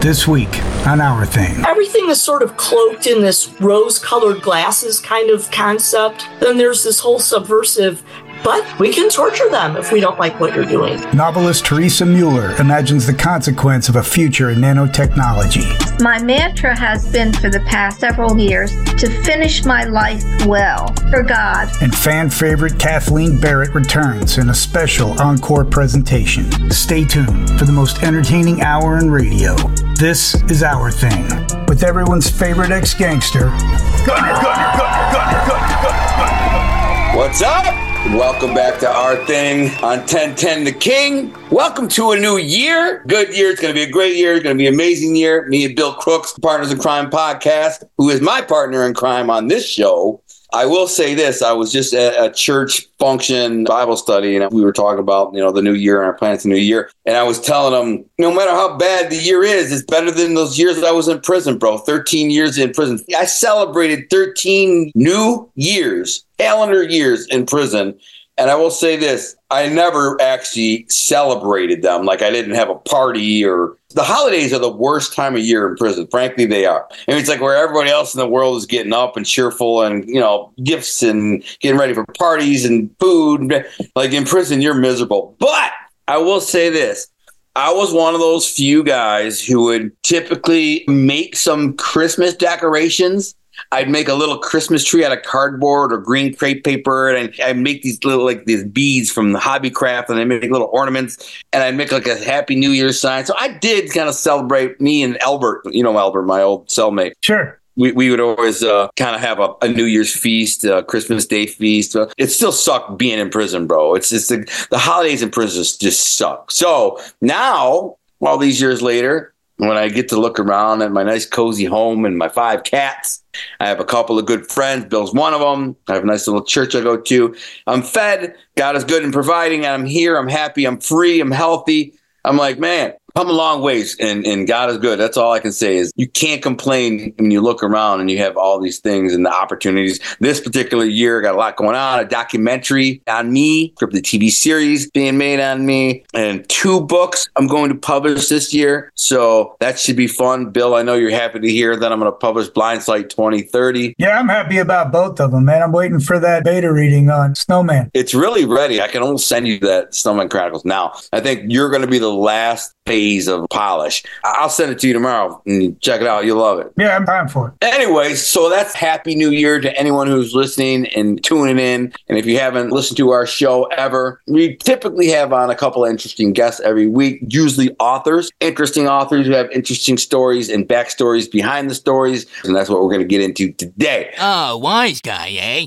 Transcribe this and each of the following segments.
This week on Our Thing. Everything is sort of cloaked in this rose colored glasses kind of concept. Then there's this whole subversive but we can torture them if we don't like what you're doing. Novelist Theresa Mueller imagines the consequence of a future in nanotechnology. My mantra has been for the past several years to finish my life well for God. And fan favorite Kathleen Barrett returns in a special encore presentation. Stay tuned for the most entertaining hour in radio. This is Our Thing with everyone's favorite ex gangster, Gunner, Gunner, Gunner, Gunner, Gunner, Gunner. What's up? Welcome back to our thing on 1010 The King. Welcome to a new year. Good year. It's going to be a great year. It's going to be an amazing year. Me and Bill Crooks, Partners in Crime podcast, who is my partner in crime on this show. I will say this: I was just at a church function Bible study, and we were talking about you know the new year and our plans for the new year. And I was telling them, no matter how bad the year is, it's better than those years that I was in prison, bro. Thirteen years in prison. I celebrated thirteen new years, calendar years in prison. And I will say this I never actually celebrated them. Like I didn't have a party or the holidays are the worst time of year in prison. Frankly, they are. I mean, it's like where everybody else in the world is getting up and cheerful and, you know, gifts and getting ready for parties and food. Like in prison, you're miserable. But I will say this. I was one of those few guys who would typically make some Christmas decorations I'd make a little Christmas tree out of cardboard or green crepe paper, and I'd make these little like these beads from the Hobbycraft, and I make little ornaments, and I'd make like a Happy New Year sign. So I did kind of celebrate me and Albert, you know Albert, my old cellmate. Sure we, we would always uh, kind of have a, a, New Year's feast, a Christmas Day feast. It still sucked being in prison, bro. It's just the, the holidays in prison just suck. So now, all these years later, when I get to look around at my nice cozy home and my five cats. I have a couple of good friends. Bill's one of them. I have a nice little church I go to. I'm fed. God is good in providing. I'm here. I'm happy. I'm free. I'm healthy. I'm like, man, come a long ways and, and God is good. That's all I can say is you can't complain when you look around and you have all these things and the opportunities. This particular year got a lot going on, a documentary on me, the TV series being made on me, and two books I'm going to publish this year. So that should be fun. Bill, I know you're happy to hear that I'm going to publish Blindsight 2030. Yeah, I'm happy about both of them, man. I'm waiting for that beta reading on Snowman. It's really ready. I can almost send you that Snowman Chronicles now. I think you're going to be the last phase of polish. I'll send it to you tomorrow and check it out. You'll love it. Yeah, I'm time for it. Anyway, so that's Happy New Year to anyone who's listening and tuning in. And if you haven't listened to our show ever, we typically have on a couple of interesting guests every week, usually authors, interesting authors who have interesting stories and backstories behind the stories. And that's what we're going to get into today. Oh, wise guy, eh?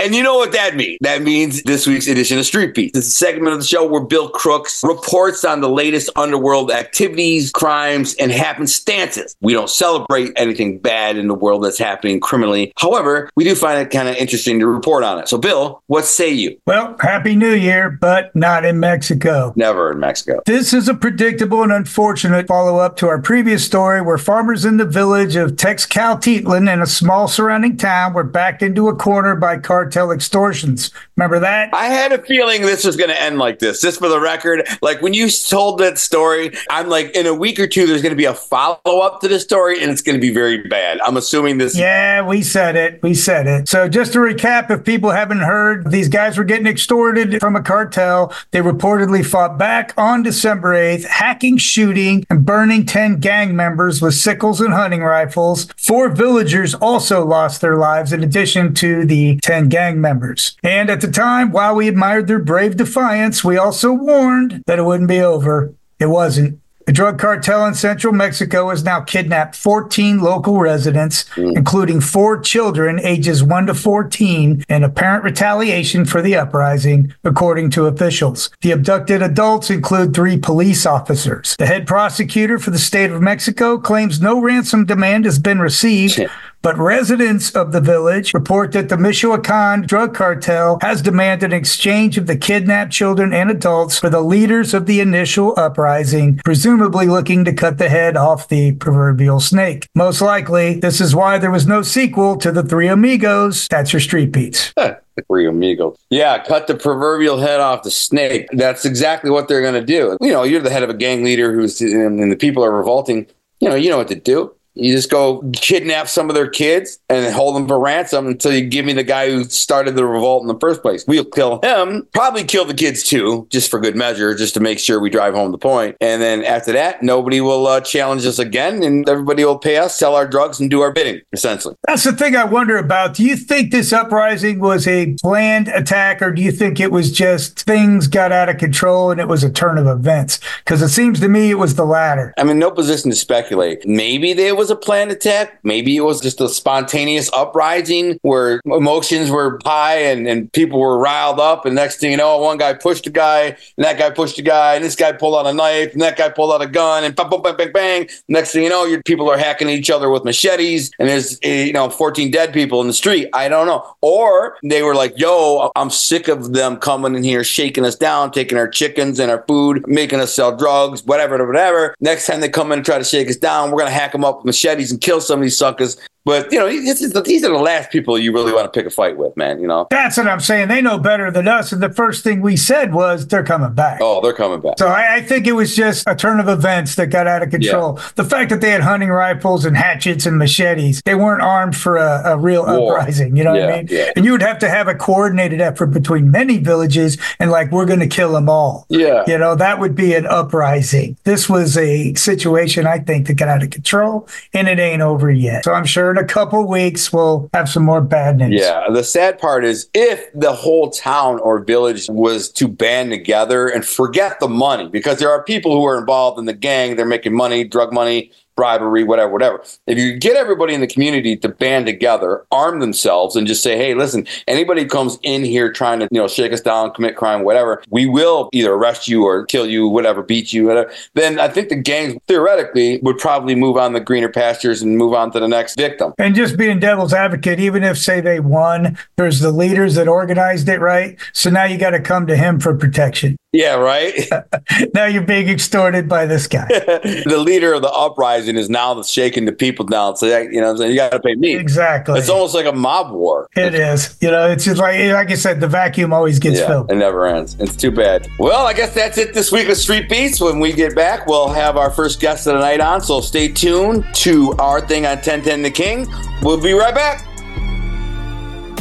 And you know what that means? That means this week's edition of Street Beat. This is a segment of the show where Bill Crooks reports on the latest underworld activities, crimes, and happenstances. We don't celebrate anything bad in the world that's happening criminally. However, we do find it kind of interesting to report on it. So, Bill, what say you? Well, Happy New Year, but not in Mexico. Never in Mexico. This is a predictable and unfortunate follow up to our previous story where farmers in the village of Texcaltitlan in a small surrounding town were backed into a corner by car cartel extortions. Remember that? I had a feeling this was going to end like this. Just for the record, like when you told that story, I'm like, in a week or two, there's going to be a follow up to the story, and it's going to be very bad. I'm assuming this. Yeah, we said it. We said it. So just to recap, if people haven't heard, these guys were getting extorted from a cartel. They reportedly fought back on December 8th, hacking, shooting, and burning 10 gang members with sickles and hunting rifles. Four villagers also lost their lives in addition to the 10 gang members. And at the time, while we admired their brave defiance, we also warned that it wouldn't be over. It wasn't. The drug cartel in central Mexico has now kidnapped 14 local residents, mm. including four children ages 1 to 14, in apparent retaliation for the uprising, according to officials. The abducted adults include three police officers. The head prosecutor for the state of Mexico claims no ransom demand has been received, but residents of the village report that the Michoacan drug cartel has demanded an exchange of the kidnapped children and adults for the leaders of the initial uprising, presumably looking to cut the head off the proverbial snake. Most likely, this is why there was no sequel to The Three Amigos. That's your street beats. Huh. Three amigos. Yeah, cut the proverbial head off the snake. That's exactly what they're going to do. You know, you're the head of a gang leader who's, and the people are revolting. You know, you know what to do. You just go kidnap some of their kids and hold them for ransom until you give me the guy who started the revolt in the first place. We'll kill him, probably kill the kids too, just for good measure, just to make sure we drive home the point. And then after that, nobody will uh, challenge us again, and everybody will pay us, sell our drugs, and do our bidding, essentially. That's the thing I wonder about. Do you think this uprising was a planned attack, or do you think it was just things got out of control and it was a turn of events? Because it seems to me it was the latter. I'm in no position to speculate. Maybe there was a planned attack. Maybe it was just a spontaneous uprising where emotions were high and, and people were riled up. And next thing you know, one guy pushed a guy, and that guy pushed a guy, and this guy pulled out a knife, and that guy pulled out a gun, and bang, bang, bang, bang, bang. Next thing you know, your people are hacking each other with machetes, and there's eh, you know 14 dead people in the street. I don't know. Or they were like, "Yo, I'm sick of them coming in here, shaking us down, taking our chickens and our food, making us sell drugs, whatever, whatever." Next time they come in and try to shake us down, we're gonna hack them up with machetes and kill some of these suckers. But you know, this is, these are the last people you really want to pick a fight with, man. You know. That's what I'm saying. They know better than us. And the first thing we said was they're coming back. Oh, they're coming back. So I, I think it was just a turn of events that got out of control. The fact that they had hunting rifles and hatchets and machetes, they weren't armed for a, a real War. uprising. You know what I mean? yeah. And you would have to have a coordinated effort between many villages and like, we're going to kill them all. Yeah. You know, that would be an uprising. This was a situation, I think, that got out of control and it ain't over yet. So I'm sure in a couple weeks we'll have some more bad news. Yeah. The sad part is if the whole town or village was to band together and forget the money, because there are people who are involved in the gang, they're making money, drug money, bribery, whatever, whatever. If you get everybody in the community to band together, arm themselves, and just say, hey, listen, anybody comes in here trying to, you know, shake us down, commit crime, whatever, we will either arrest you or kill you, whatever, beat you, whatever. Then I think the gangs theoretically would probably move on the greener pastures and move on to the next victim. And just being devil's advocate, even if say they won, there's the leaders that organized it, right? So now you got to come to him for protection. Yeah, right. Now you're being extorted by this guy. the leader of the uprising is now shaking the people down. So you know, what I'm saying you got to pay me. Exactly. It's almost like a mob war. It is. You know, it's just like like I said, the vacuum always gets Yeah, filled. it never ends. It's too bad. Well, I guess that's it this week with Street Beats. When we get back, we'll have our first guest of the night on. So stay tuned to our thing on 1010 The King. We'll be right back.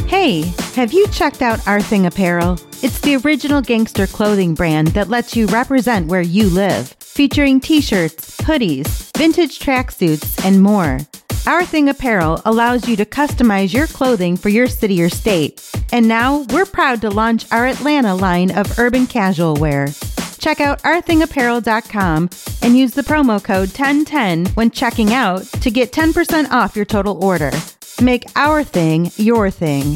Hey, have you checked out Our Thing Apparel? It's the original gangster clothing brand that lets you represent where you live, featuring t shirts, hoodies, vintage tracksuits, and more. Our Thing Apparel allows you to customize your clothing for your city or state. And now we're proud to launch our Atlanta line of urban casual wear. Check out ourthingapparel.com and use the promo code 1010 when checking out to get 10% off your total order. Make our thing your thing.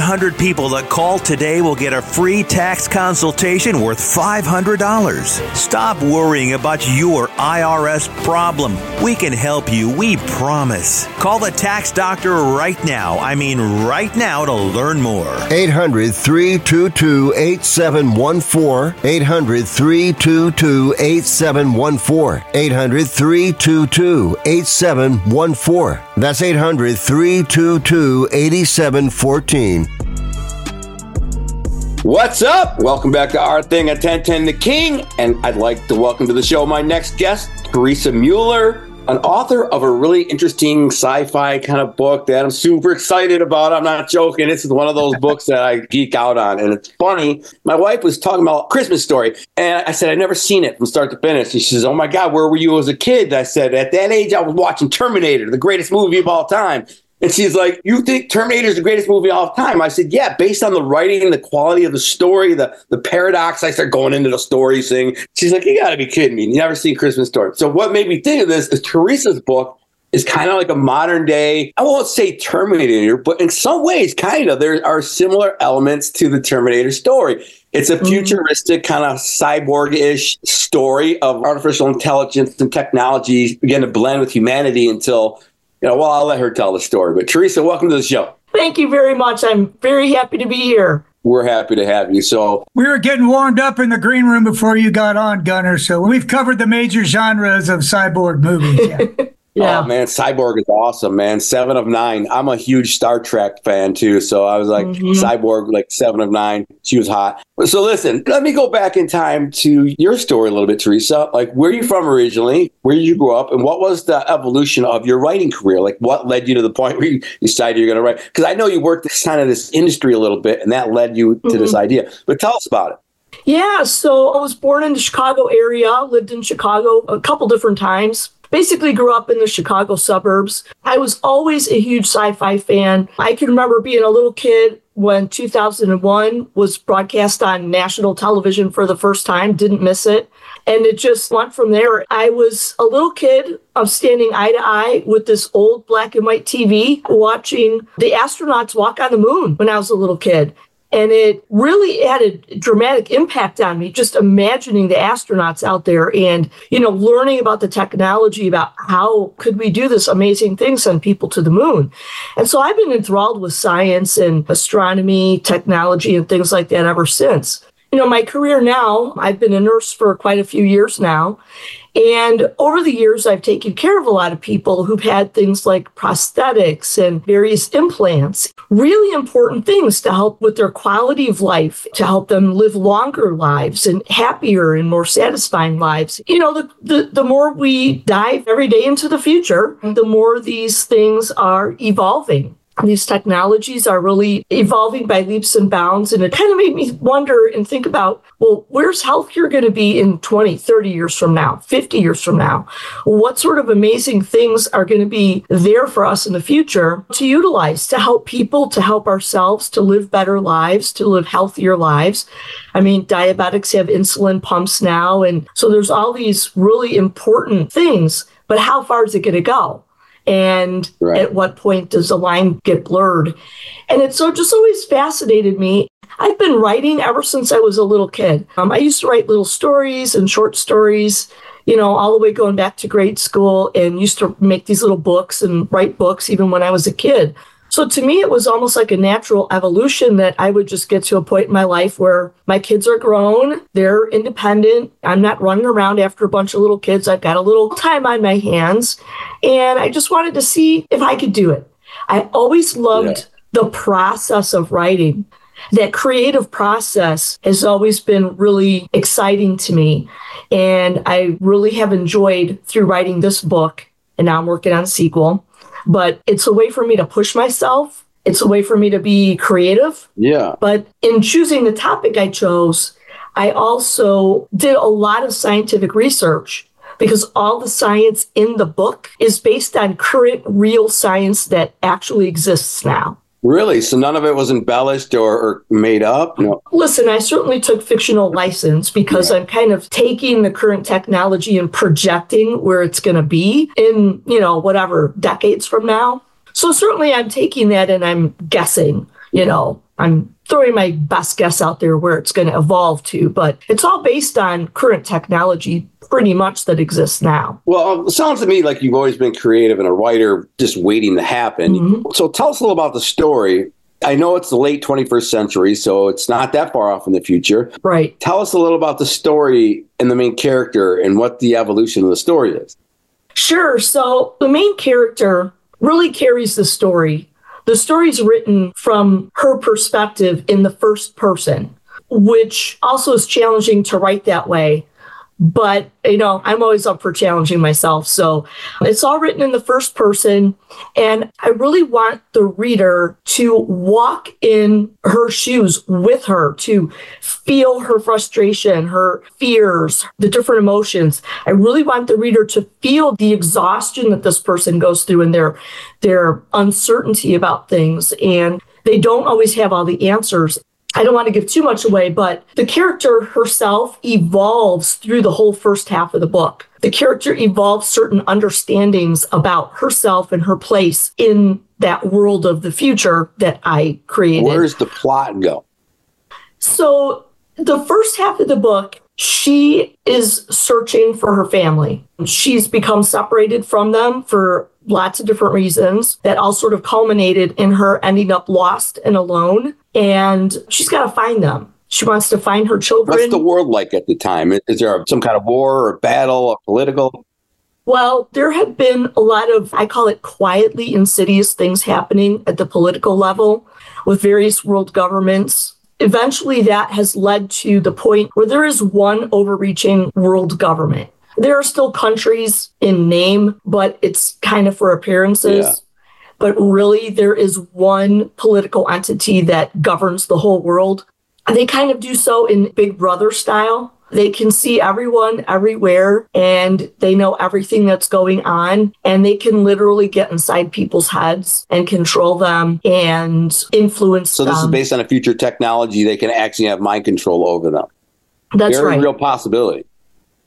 100 people that call today will get a free tax consultation worth $500. Stop worrying about your IRS problem. We can help you, we promise. Call the tax doctor right now. I mean, right now to learn more. 800 322 8714. 800 322 8714. 800 322 8714. That's 800 322 8714. What's up? Welcome back to our thing at 1010 The King. And I'd like to welcome to the show my next guest, Theresa Mueller, an author of a really interesting sci fi kind of book that I'm super excited about. I'm not joking. This is one of those books that I geek out on. And it's funny. My wife was talking about Christmas Story, and I said, I've never seen it from start to finish. And she says, Oh my God, where were you as a kid? I said, At that age, I was watching Terminator, the greatest movie of all time. And she's like, You think Terminator is the greatest movie of all time? I said, Yeah, based on the writing, the quality of the story, the, the paradox. I start going into the story thing. She's like, You got to be kidding me. You never seen Christmas Story. So, what made me think of this is Theresa's book is kind of like a modern day, I won't say Terminator, but in some ways, kind of. There are similar elements to the Terminator story. It's a Mm-hmm. futuristic kind of cyborg ish story of artificial intelligence and technology begin to blend with humanity until, you know, well, I'll let her tell the story. But Theresa, welcome to the show. Thank you very much. I'm very happy to be here. We're happy to have you. So, We were getting warmed up in the green room before you got on, Gunner. So we've covered the major genres of cyborg movies. Yeah. Oh, yeah. Oh man, Cyborg is awesome, man. Seven of nine. I'm a huge Star Trek fan too, so I was like mm-hmm. Cyborg, like seven of nine. She was hot. So listen, let me go back in time to your story a little bit, Theresa. Like, where are you from originally? Where did you grow up, and what was the evolution of your writing career? Like, what led you to the point where you decided you're going to write? Because I know you worked this kind of this industry a little bit, and that led you to this mm-hmm. idea. But tell us about it. Yeah, so I was born in the Chicago area, lived in Chicago a couple different times. Basically, grew up in the Chicago suburbs. I was always a huge sci fi fan. I can remember being a little kid when 2001 was broadcast on national television for the first time, didn't miss it. And it just went from there. I was a little kid. I'm standing eye to eye with this old black and white TV watching the astronauts walk on the moon when I was a little kid. And it really had a dramatic impact on me, just imagining the astronauts out there and, you know, learning about the technology, about how could we do this amazing thing, send people to the moon. And so I've been enthralled with science and astronomy, technology, and things like that ever since. You know, my career now, I've been a nurse for quite a few years now. And over the years, I've taken care of a lot of people who've had things like prosthetics and various implants, really important things to help with their quality of life, to help them live longer lives and happier and more satisfying lives. You know, the, the, the more we dive every day into the future, the more these things are evolving these technologies are really evolving by leaps and bounds. And it kind of made me wonder and think about, well, where's healthcare going to be in 20, 30 years from now, 50 years from now? What sort of amazing things are going to be there for us in the future to utilize to help people, to help ourselves, to live better lives, to live healthier lives? I mean, diabetics have insulin pumps now. And so there's all these really important things, but how far is it going to go? And Right. at what point does the line get blurred? And it so just always fascinated me. I've been writing ever since i was a little kid. Um, i used to write little stories and short stories you know all the way going back to grade school and used to make these little books and write books even when i was a kid so to me, it was almost like a natural evolution that I would just get to a point in my life where my kids are grown, they're independent. I'm not running around after a bunch of little kids. I've got a little time on my hands. And I just wanted to see if I could do it. I always loved the process of writing. That creative process has always been really exciting to me. And I really have enjoyed through writing this book. And now I'm working on a sequel but it's a way for me to push myself. It's a way for me to be creative. Yeah. But in choosing the topic I chose, I also did a lot of scientific research because all the science in the book is based on current real science that actually exists now. Really? So none of it was embellished or, or made up? No. Listen, I certainly took fictional license because I'm kind of taking the current technology and projecting where it's going to be in, you know, whatever decades from now. So certainly I'm taking that and I'm guessing, you know, I'm throwing my best guess out there where it's going to evolve to, but it's all based on current technology pretty much that exists now. Well, um, it sounds to me like you've always been creative and a writer just waiting to happen. Mm-hmm. So tell us a little about the story. I know it's the late 21st century, so it's not that far off in the future. Right. Tell us a little about the story and the main character and what the evolution of the story is. Sure. So the main character really carries the story. The story's written from her perspective in the first person, which also is challenging to write that way. But, you know, I'm always up for challenging myself. So it's all written in the first person. And I really want the reader to walk in her shoes with her, to feel her frustration, her fears, the different emotions. I really want the reader to feel the exhaustion that this person goes through and their, their uncertainty about things. And they don't always have all the answers. I don't want to give too much away, but the character herself evolves through the whole first half of the book. The character evolves certain understandings about herself and her place in that world of the future that I created. Where's the plot go? So, the first half of the book, she is searching for her family. She's become separated from them for lots of different reasons that all sort of culminated in her ending up lost and alone. And she's got to find them. She wants to find her children. What's the world like at the time? Is there some kind of war or battle or political? Well, there have been a lot of, I call it quietly insidious things happening at the political level with various world governments. Eventually, that has led to the point where there is one overreaching world government. There are still countries in name, but it's kind of for appearances. Yeah. But really, there is one political entity that governs the whole world. They kind of do so in Big Brother style. They can see everyone everywhere and they know everything that's going on and they can literally get inside people's heads and control them and influence them So them. this is based on a future technology. They can actually have mind control over them. That's Very right. real possibility.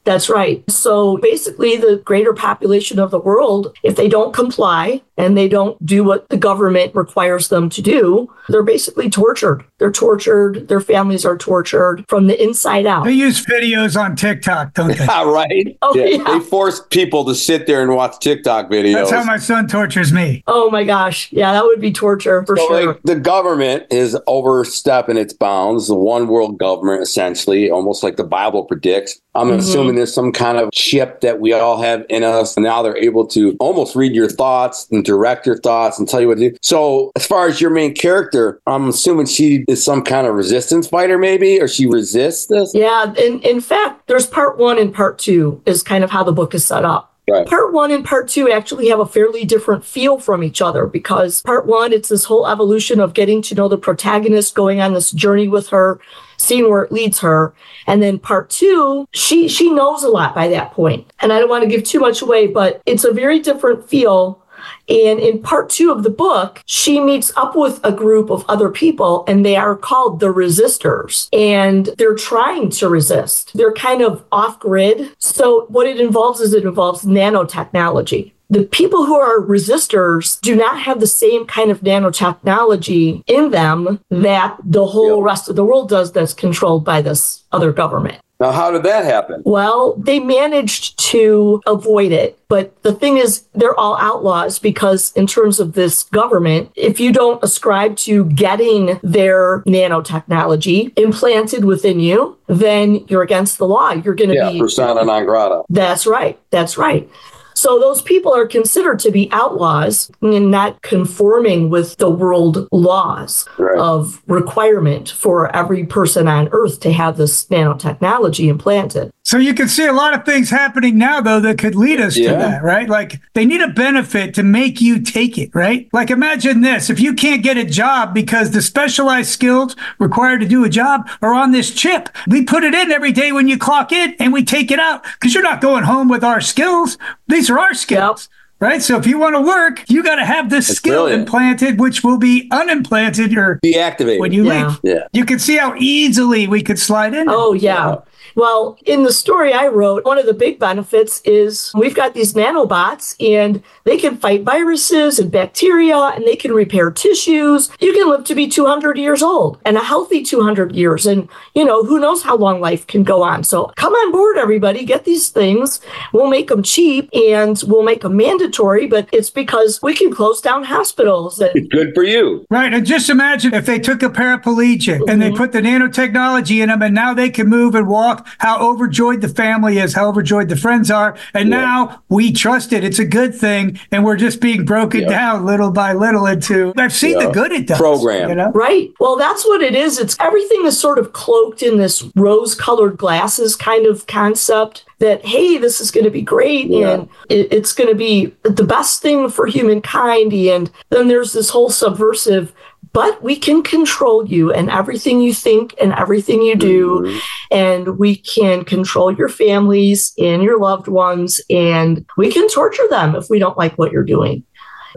That's right. So basically, the greater population of the world, if they don't comply and they don't do what the government requires them to do, they're basically tortured. They're tortured. Their families are tortured from the inside out. They use videos on TikTok, don't they? Yeah, right. Oh, yeah. They force people to sit there and watch TikTok videos. That's how my son tortures me. Oh my gosh. Yeah, that would be torture for So, sure. like, the government is overstepping its bounds, the one world government, essentially, almost like the Bible predicts. I'm Mm-hmm. assuming there's some kind of chip that we all have in us. And now they're able to almost read your thoughts and direct your thoughts and tell you what to do. So, as far as your main character, I'm assuming she is some kind of resistance fighter, maybe, or she resists this. yeah, in, in fact, there's part one and part two, is kind of how the book is set up. Right. Part one and part two actually have a fairly different feel from each other because part one, it's this whole evolution of getting to know the protagonist, going on this journey with her, seeing where it leads her. And then part two, she she knows a lot by that point. And I don't want to give too much away, but it's a very different feel. And in part two of the book, she meets up with a group of other people, and they are called the resistors. And they're trying to resist. They're kind of off grid. So, what it involves is it involves nanotechnology. The people who are resistors do not have the same kind of nanotechnology in them that the whole Yeah. rest of the world does that's controlled by this other government. Now, how did that happen? Well, they managed to avoid it. But the thing is, they're all outlaws because, in terms of this government, if you don't ascribe to getting their nanotechnology implanted within you, then you're against the law. You're going to Yeah, be. persona non grata. That's right. That's right. So those people are considered to be outlaws and not conforming with the world laws Right. of requirement for every person on earth to have this nanotechnology implanted. So you can see a lot of things happening now, though, that could lead us Yeah. to that, right? Like they need a benefit to make you take it, right? Like imagine this if you can't get a job because the specialized skills required to do a job are on this chip, we put it in every day when you clock in and we take it out because you're not going home with our skills. These are our skills. Right. So if you want to work, you got to have this That's skill brilliant. implanted, which will be unimplanted or Deactivated. when you Yeah. leave. Yeah. You can see how easily we could slide in. Oh, yeah. Well, in the story I wrote, one of the big benefits is we've got these nanobots and they can fight viruses and bacteria and they can repair tissues. You can live to be 200 years old and a healthy 200 years. And, you know, who knows how long life can go on. So come on board, everybody. Get these things. We'll make them cheap and we'll make them mandatory, but it's because we can close down hospitals and Good for you. Right. And just imagine if they took a paraplegic and they mm-hmm. put the nanotechnology in them and now they can move and walk, how overjoyed the family is, how overjoyed the friends are. And now we trust it. It's a good thing. And we're just being broken Yeah. down little by little into, I've seen Yeah. the good it does. Program. You know? Right. Well, that's what it is. It's everything is sort of cloaked in this rose colored glasses kind of concept that, hey, this is going to be great Yeah. and it, it's going to be the best thing for humankind. And then there's this whole subversive, but we can control you and everything you think and everything you do. Mhm. And we can control your families and your loved ones. And we can torture them if we don't like what you're doing.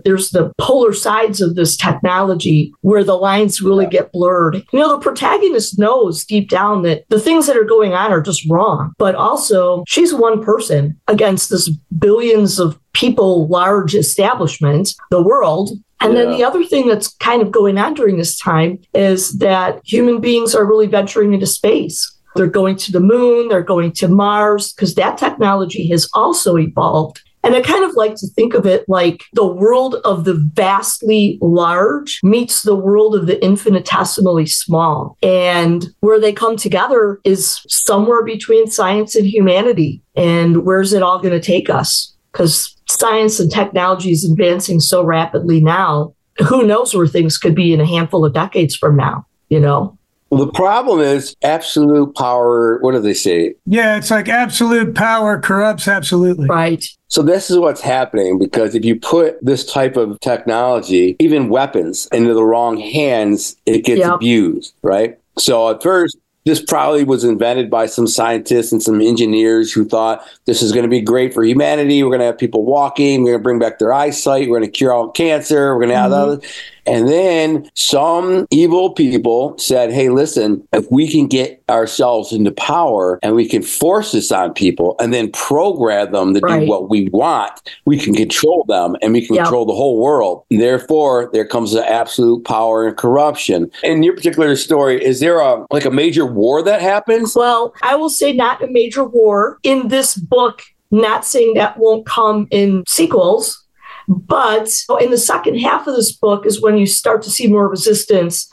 there's the polar sides of this technology where the lines really get blurred. You know, the protagonist knows deep down that the things that are going on are just wrong, but also she's one person against this billions of people large establishment, the world. And then the other thing that's kind of going on during this time is that human beings are really venturing into space. They're going to the moon, they're going to Mars, because that technology has also evolved. And I kind of like to think of it like the world of the vastly large meets the world of the infinitesimally small. And where they come together is somewhere between science and humanity. And where's it all going to take us? Because science and technology is advancing so rapidly now. Who knows where things could be in a handful of decades from now, you know? Well, the problem is absolute power. What do they say? Yeah, it's like absolute power corrupts absolutely. Right. So this is what's happening because if you put this type of technology, even weapons, into the wrong hands, it gets Yep. abused, right? So at first, this probably was invented by some scientists and some engineers who thought this is going to be great for humanity. We're going to have people walking. We're going to bring back their eyesight. We're going to cure all cancer. We're going to have mm-hmm. other. And then some evil people said, hey, listen, if we can get ourselves into power and we can force this on people and then program them to Right. do what we want, we can control them and we can Yep. control the whole world. Therefore, there comes the absolute power and corruption. In your particular story, is there a like a major war that happens? Well, I will say not a major war in this book, not saying that won't come in sequels. But in the second half of this book is when you start to see more resistance.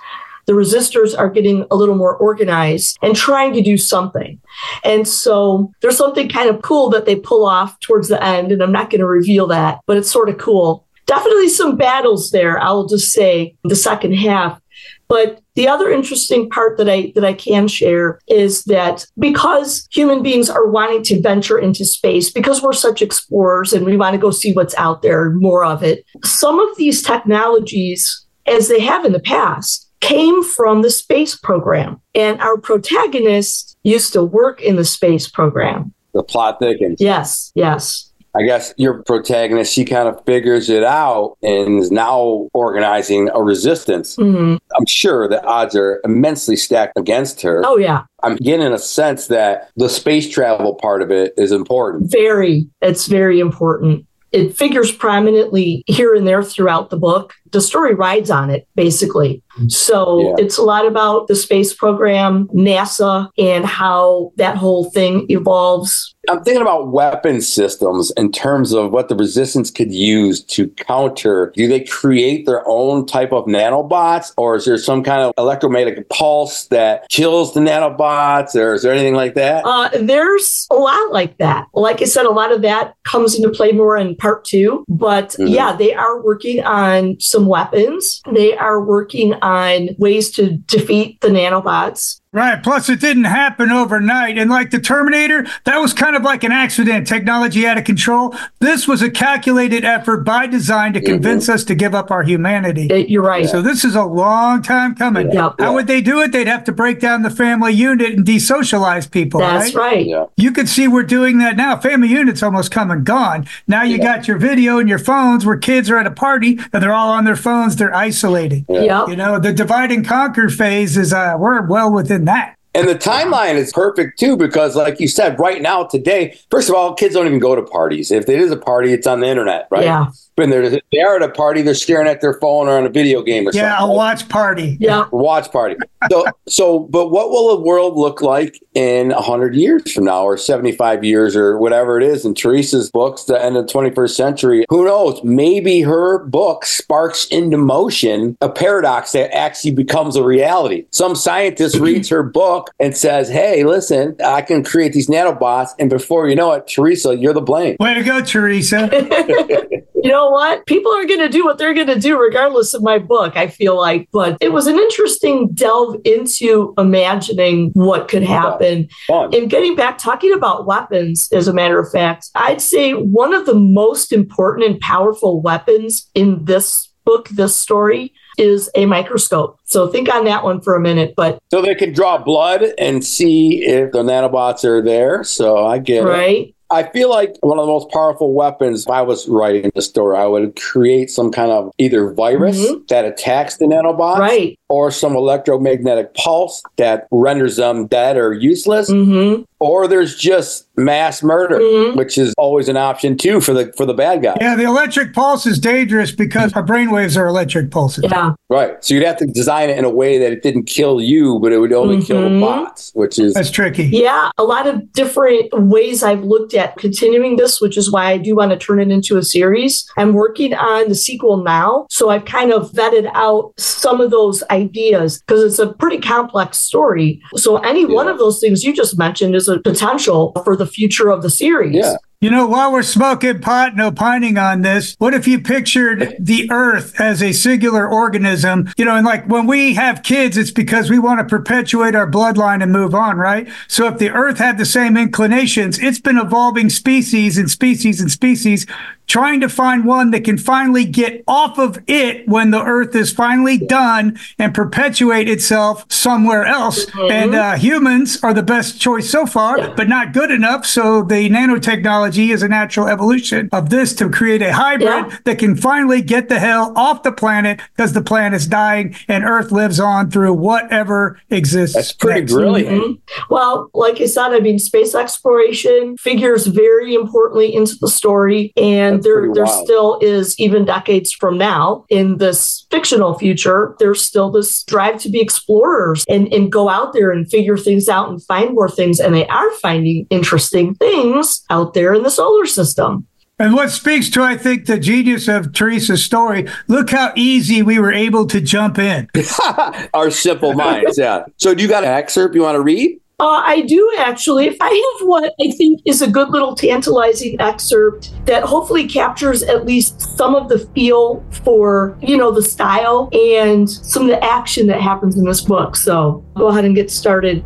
The resistors are getting a little more organized and trying to do something. And so there's something kind of cool that they pull off towards the end. And I'm not going to reveal that, but it's sort of cool. Definitely some battles there, I will just say, the second half. But the other interesting part that I that I can share is that because human beings are wanting to venture into space, because we're such explorers and we want to go see what's out there, more of it, some of these technologies, as they have in the past, came from the space program. And our protagonist used to work in the space program. The plot thickens. Yes, yes. I guess your protagonist, she kind of figures it out and is now organizing a resistance. Mhm. I'm sure the odds are immensely stacked against her. Oh, yeah. I'm getting a sense that the space travel part of it is important. Very, it's very important. It figures prominently here and there throughout the book. The story rides on it, basically. So Yeah. it's a lot about the space program, NASA, and how that whole thing evolves. I'm thinking about weapon systems in terms of what the resistance could use to counter. Do they create their own type of nanobots, or is there some kind of electromagnetic pulse that kills the nanobots, or is there anything like that? Uh, there's a lot like that. Like I said, a lot of that comes into play more in part two. But Mhm. yeah, they are working on some weapons. They are working on ways to defeat the nanobots. Right. Plus, it didn't happen overnight. And like the Terminator, that was kind of like an accident. Technology out of control. This was a calculated effort by design to convince us to give up our humanity. You're right. So this is a long time coming. Yeah. How would they do it? They'd have to break down the family unit and desocialize people. That's right. Yeah. You can see we're doing that now. Family unit's almost come and gone. Now you got your video and your phones where kids are at a party and they're all on their phones. They're isolated. Yep. You know, the divide and conquer phase is uh, we're well within that. And the timeline is perfect too, because like you said, right now, today, first of all, kids don't even go to parties. If it is a party, it's on the internet, right? Yeah. When they're, they are at a party, they're staring at their phone or on a video game or Yeah, a watch party. Yeah. watch party. So, so, but what will the world look like in hundred years from now, or seventy-five years, or whatever it is? In Theresa's books, the end of the twenty-first century, who knows? Maybe her book sparks into motion a paradox that actually becomes a reality. Some scientist reads her book and says, "Hey, listen, I can create these nanobots," and before you know it, Theresa, you're the blame. Way to go, Theresa. you know what? People are going to do what they're going to do regardless of my book, I feel like. But it was an interesting delve into imagining what could happen. Fun. And getting back, talking about weapons, as a matter of fact, I'd say one of the most important and powerful weapons in this book, this story, is a microscope. So think on that one for a minute. But So they can draw blood and see if the nanobots are there. So I get it. right. I feel like one of the most powerful weapons, if I was writing the story, I would create some kind of either virus Mhm. that attacks the nanobots Right. Or some electromagnetic pulse that renders them dead or useless. Mm-hmm. Or there's just mass murder, Mhm. which is always an option too for the for the bad guy. Yeah, the electric pulse is dangerous because our brainwaves are electric pulses. Yeah. Right. So you'd have to design it in a way that it didn't kill you, but it would only kill the Mhm. bots, which is That's tricky. Yeah, a lot of different ways I've looked at continuing this, which is why I do want to turn it into a series. I'm working on the sequel now. So I've kind of vetted out some of those ideas because it's a pretty complex story. So any one of those things you just mentioned is a potential for the future of the series. Yeah. You know, while we're smoking pot and opining on this, what if you pictured the earth as a singular organism? You know, and like when we have kids, it's because we want to perpetuate our bloodline and move on, right? So if the earth had the same inclinations, it's been evolving species and species and species, trying to find one that can finally get off of it when the earth is finally done and perpetuate itself somewhere else. And uh, humans are the best choice so far, but not good enough. So the nanotechnology is a natural evolution of this to create a hybrid Yeah. that can finally get the hell off the planet because the planet is dying and Earth lives on through whatever exists. that's pretty next. brilliant. Mhm. Well, like I said, I mean, space exploration figures very importantly into the story, and That's there there wild. still is even decades from now in this fictional future. There's still this drive to be explorers and and go out there and figure things out and find more things, and they are finding interesting things out there in the solar system. And what speaks to, I think, the genius of Theresa's story, look how easy we were able to jump in. Our simple minds, yeah. So do you got an excerpt you want to read? Uh, I do actually. I have what I think is a good little tantalizing excerpt that hopefully captures at least some of the feel for, you know, the style and some of the action that happens in this book. So go ahead and get started.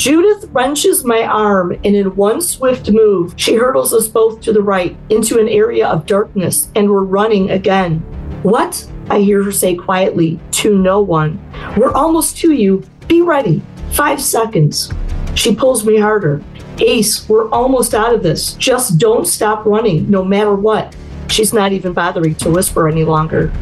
Judith wrenches my arm, and in one swift move, she hurdles us both to the right into an area of darkness, and we're running again. What? I hear her say quietly to no one. We're almost to you. Be ready. Five seconds. She pulls me harder. Ace, we're almost out of this. Just don't stop running, no matter what. She's not even bothering to whisper any longer.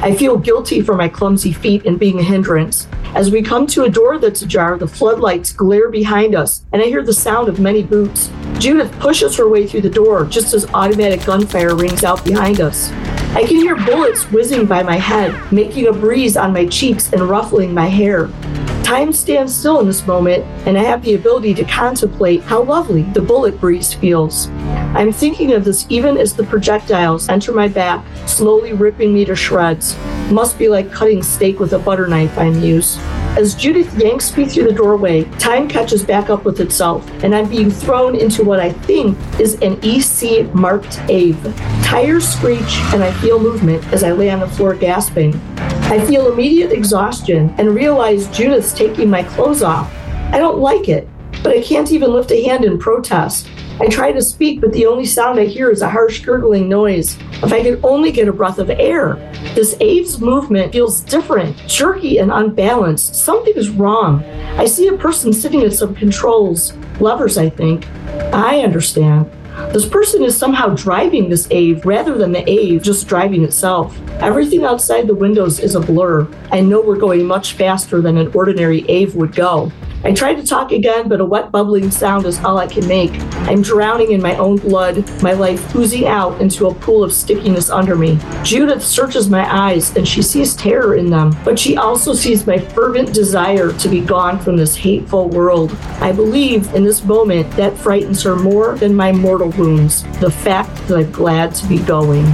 I feel guilty for my clumsy feet and being a hindrance. As we come to a door that's ajar, the floodlights glare behind us, and I hear the sound of many boots. Judith pushes her way through the door just as automatic gunfire rings out behind us. I can hear bullets whizzing by my head, making a breeze on my cheeks and ruffling my hair. Time stands still in this moment, and I have the ability to contemplate how lovely the bullet breeze feels. I'm thinking of this even as the projectiles enter my back, slowly ripping me to shreds. Must be like cutting steak with a butter knife, I muse. As Judith yanks me through the doorway, time catches back up with itself, and I'm being thrown into what I think is an EC marked Ave. Tires screech, and I feel movement as I lay on the floor gasping. I feel immediate exhaustion and realize Judith's taking my clothes off. I don't like it, but I can't even lift a hand in protest. I try to speak, but the only sound I hear is a harsh gurgling noise. If I could only get a breath of air. This Aves movement feels different, jerky, and unbalanced. Something is wrong. I see a person sitting at some controls, levers, I think. I understand. This person is somehow driving this Ave rather than the Ave just driving itself. Everything outside the windows is a blur. I know we're going much faster than an ordinary Ave would go. I try to talk again, but a wet bubbling sound is all I can make. I'm drowning in my own blood, my life oozing out into a pool of stickiness under me. Judith searches my eyes and she sees terror in them, but she also sees my fervent desire to be gone from this hateful world. I believe in this moment that frightens her more than my mortal wounds, the fact that I'm glad to be going.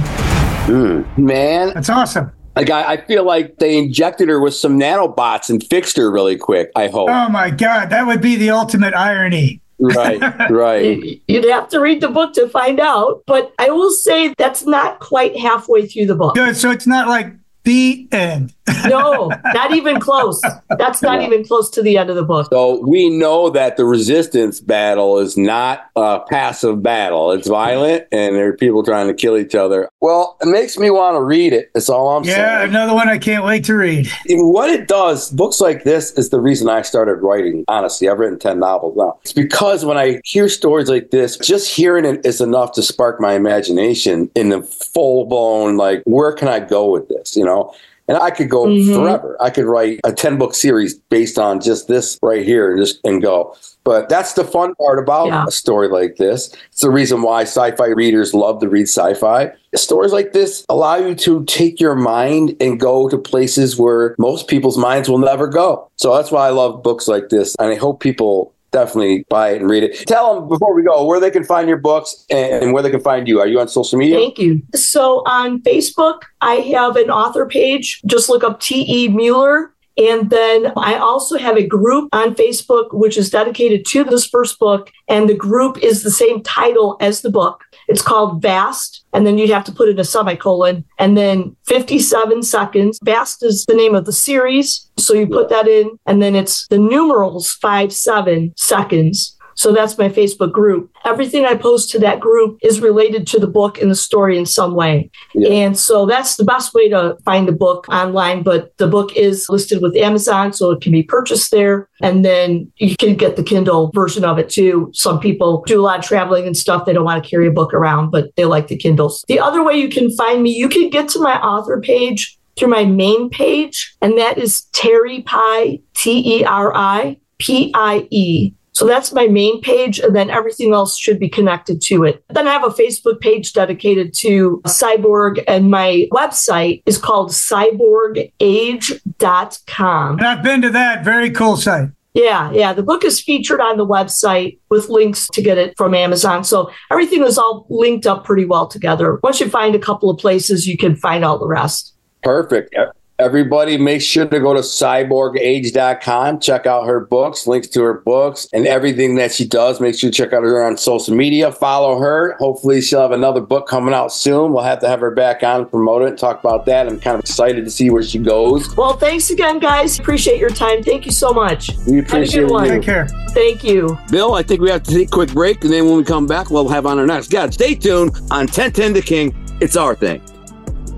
Hmm. Man, That's awesome. Like I, I feel like they injected her with some nanobots and fixed her really quick. I hope. Oh my God, that would be the ultimate irony. right, right. You'd have to read the book to find out, but I will say that's not quite halfway through the book. Good. So it's not like the end. No, not even close. That's not even close to the end of the book. So we know that the resistance battle is not a passive battle. It's violent and there are people trying to kill each other. Well, it makes me want to read it. That's all I'm yeah, saying. Yeah, another one I can't wait to read. What it does, books like this is the reason I started writing. Honestly, I've written 10 novels now. It's because when I hear stories like this, just hearing it is enough to spark my imagination in the full blown, like, where can I go with this? You know? And I could go Mhm. forever. I could write a 10 book series based on just this right here and just and go. But that's the fun part about Yeah. a story like this. It's the reason why sci-fi readers love to read sci-fi. Stories like this allow you to take your mind and go to places where most people's minds will never go. So that's why I love books like this. And I hope people definitely buy it and read it. Tell them before we go where they can find your books and, where they can find you. Are you on social media? Thank you. So on Facebook, I have an author page. Just look up T.E. Mueller. And then I also have a group on Facebook, which is dedicated to this first book. And the group is the same title as the book. It's called Vast. And then you'd have to put in a semicolon and then 57 seconds. Vast is the name of the series. So you put that in and then it's the numerals five, seven seconds. So that's my Facebook group. Everything I post to that group is related to the book and the story in some way. Yeah. And so that's the best way to find the book online. But the book is listed with Amazon, so it can be purchased there. And then you can get the Kindle version of it too. Some people do a lot of traveling and stuff. They don't want to carry a book around, but they like the Kindles. The other way you can find me, you can get to my author page through my main page, and that is Teri Pie, T E R I P I E. So that's my main page, and then everything else should be connected to it. Then I have a Facebook page dedicated to Cyborg, and my website is called cyborgage.com. And I've been to that. Very cool site. Yeah, yeah. The book is featured on the website with links to get it from Amazon. So everything is all linked up pretty well together. Once you find a couple of places, you can find all the rest. Perfect. Everybody, make sure to go to cyborgage.com, check out her books, links to her books, and everything that she does. Make sure to check out her on social media, follow her. Hopefully, she'll have another book coming out soon. We'll have to have her back on and promote it and talk about that. I'm kind of excited to see where she goes. Well, thanks again, guys. Appreciate your time. Thank you so much. We Have a appreciate good one. Take care. Thank you. Bill, I think we have to take a quick break, and then when we come back, we'll have on our next guest. Stay tuned on 1010 The King. It's our thing.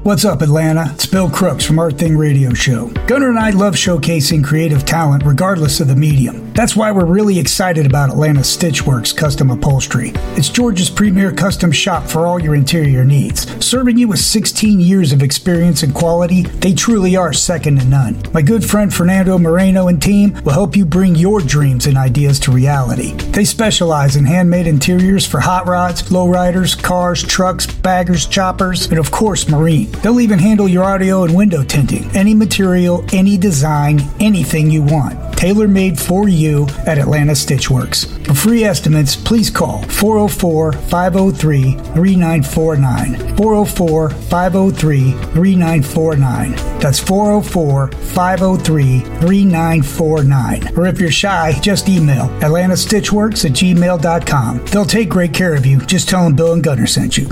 What's up, Atlanta? It's Bill Crooks from Our Thing Radio Show. Gunner and I love showcasing creative talent regardless of the medium. That's why we're really excited about Atlanta Stitchworks Custom Upholstery. It's Georgia's premier custom shop for all your interior needs. Serving you with 16 years of experience and quality, they truly are second to none. My good friend Fernando Moreno and team will help you bring your dreams and ideas to reality. They specialize in handmade interiors for hot rods, lowriders, cars, trucks, baggers, choppers, and of course, marine. They'll even handle your audio and window tinting. Any material, any design, anything you want. Tailor made for you at Atlanta Stitchworks. For free estimates, please call 404 503 3949. 404 503 3949. That's 404 503 3949. Or if you're shy, just email atlantastitchworks at gmail.com. They'll take great care of you. Just tell them Bill and Gunner sent you.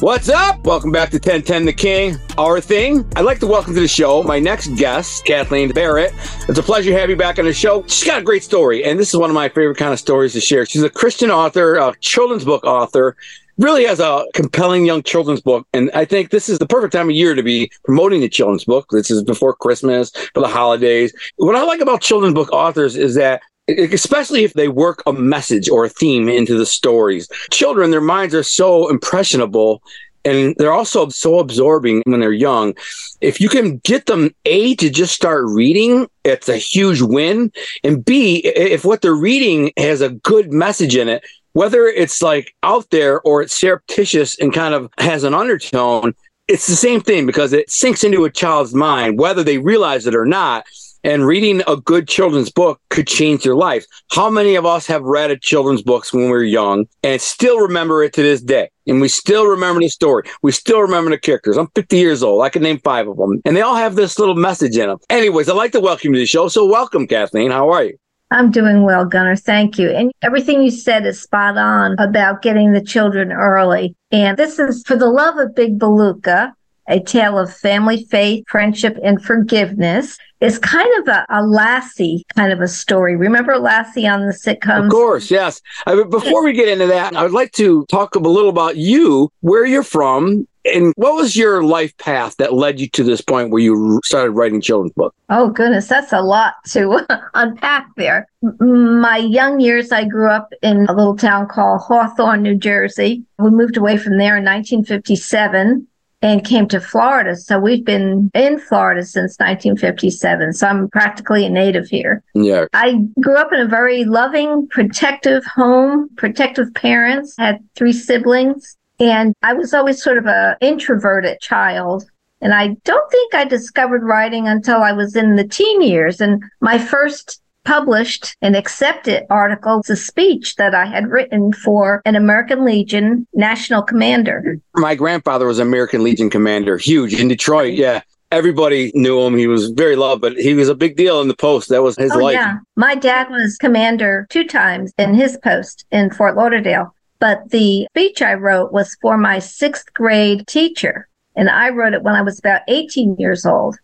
What's up? Welcome back to 1010 The King, our thing. I'd like to welcome to the show my next guest, Kathleen Barrett. It's a pleasure to have you back on the show. She's got a great story, and this is one of my favorite kind of stories to share. She's a Christian author, a children's book author, really has a compelling young children's book. And I think this is the perfect time of year to be promoting the children's book. This is before Christmas, for the holidays. What I like about children's book authors is that especially if they work a message or a theme into the stories. Children, their minds are so impressionable and they're also so absorbing when they're young. If you can get them A to just start reading, it's a huge win. And B, if what they're reading has a good message in it, whether it's like out there or it's surreptitious and kind of has an undertone, it's the same thing because it sinks into a child's mind, whether they realize it or not. And reading a good children's book could change their life. How many of us have read a children's books when we were young and still remember it to this day? And we still remember the story. We still remember the characters. I'm 50 years old. I can name five of them. And they all have this little message in them. Anyways, I'd like to welcome you to the show. So welcome, Kathleen. How are you? I'm doing well, Gunner. Thank you. And everything you said is spot on about getting the children early. And this is for the love of Big Balooka A Tale of Family Faith, Friendship, and Forgiveness. It's kind of a, a Lassie kind of a story. Remember Lassie on the sitcom? Of course, yes. Uh, before we get into that, I would like to talk a little about you, where you're from, and what was your life path that led you to this point where you started writing children's books? Oh, goodness, that's a lot to unpack there. My young years, I grew up in a little town called Hawthorne, New Jersey. We moved away from there in 1957 and came to Florida. So we've been in Florida since 1957. So I'm practically a native here. Yeah. I grew up in a very loving, protective home, protective parents, had three siblings, and I was always sort of a introverted child. And I don't think I discovered writing until I was in the teen years. And my first published and accepted article a speech that I had written for an American Legion national commander. My grandfather was American Legion commander, huge in Detroit. Yeah. Everybody knew him. He was very loved, but he was a big deal in the post. That was his oh, life. Yeah. My dad was commander two times in his post in Fort Lauderdale. But the speech I wrote was for my sixth grade teacher. And I wrote it when I was about 18 years old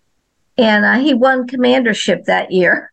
and uh, he won commandership that year.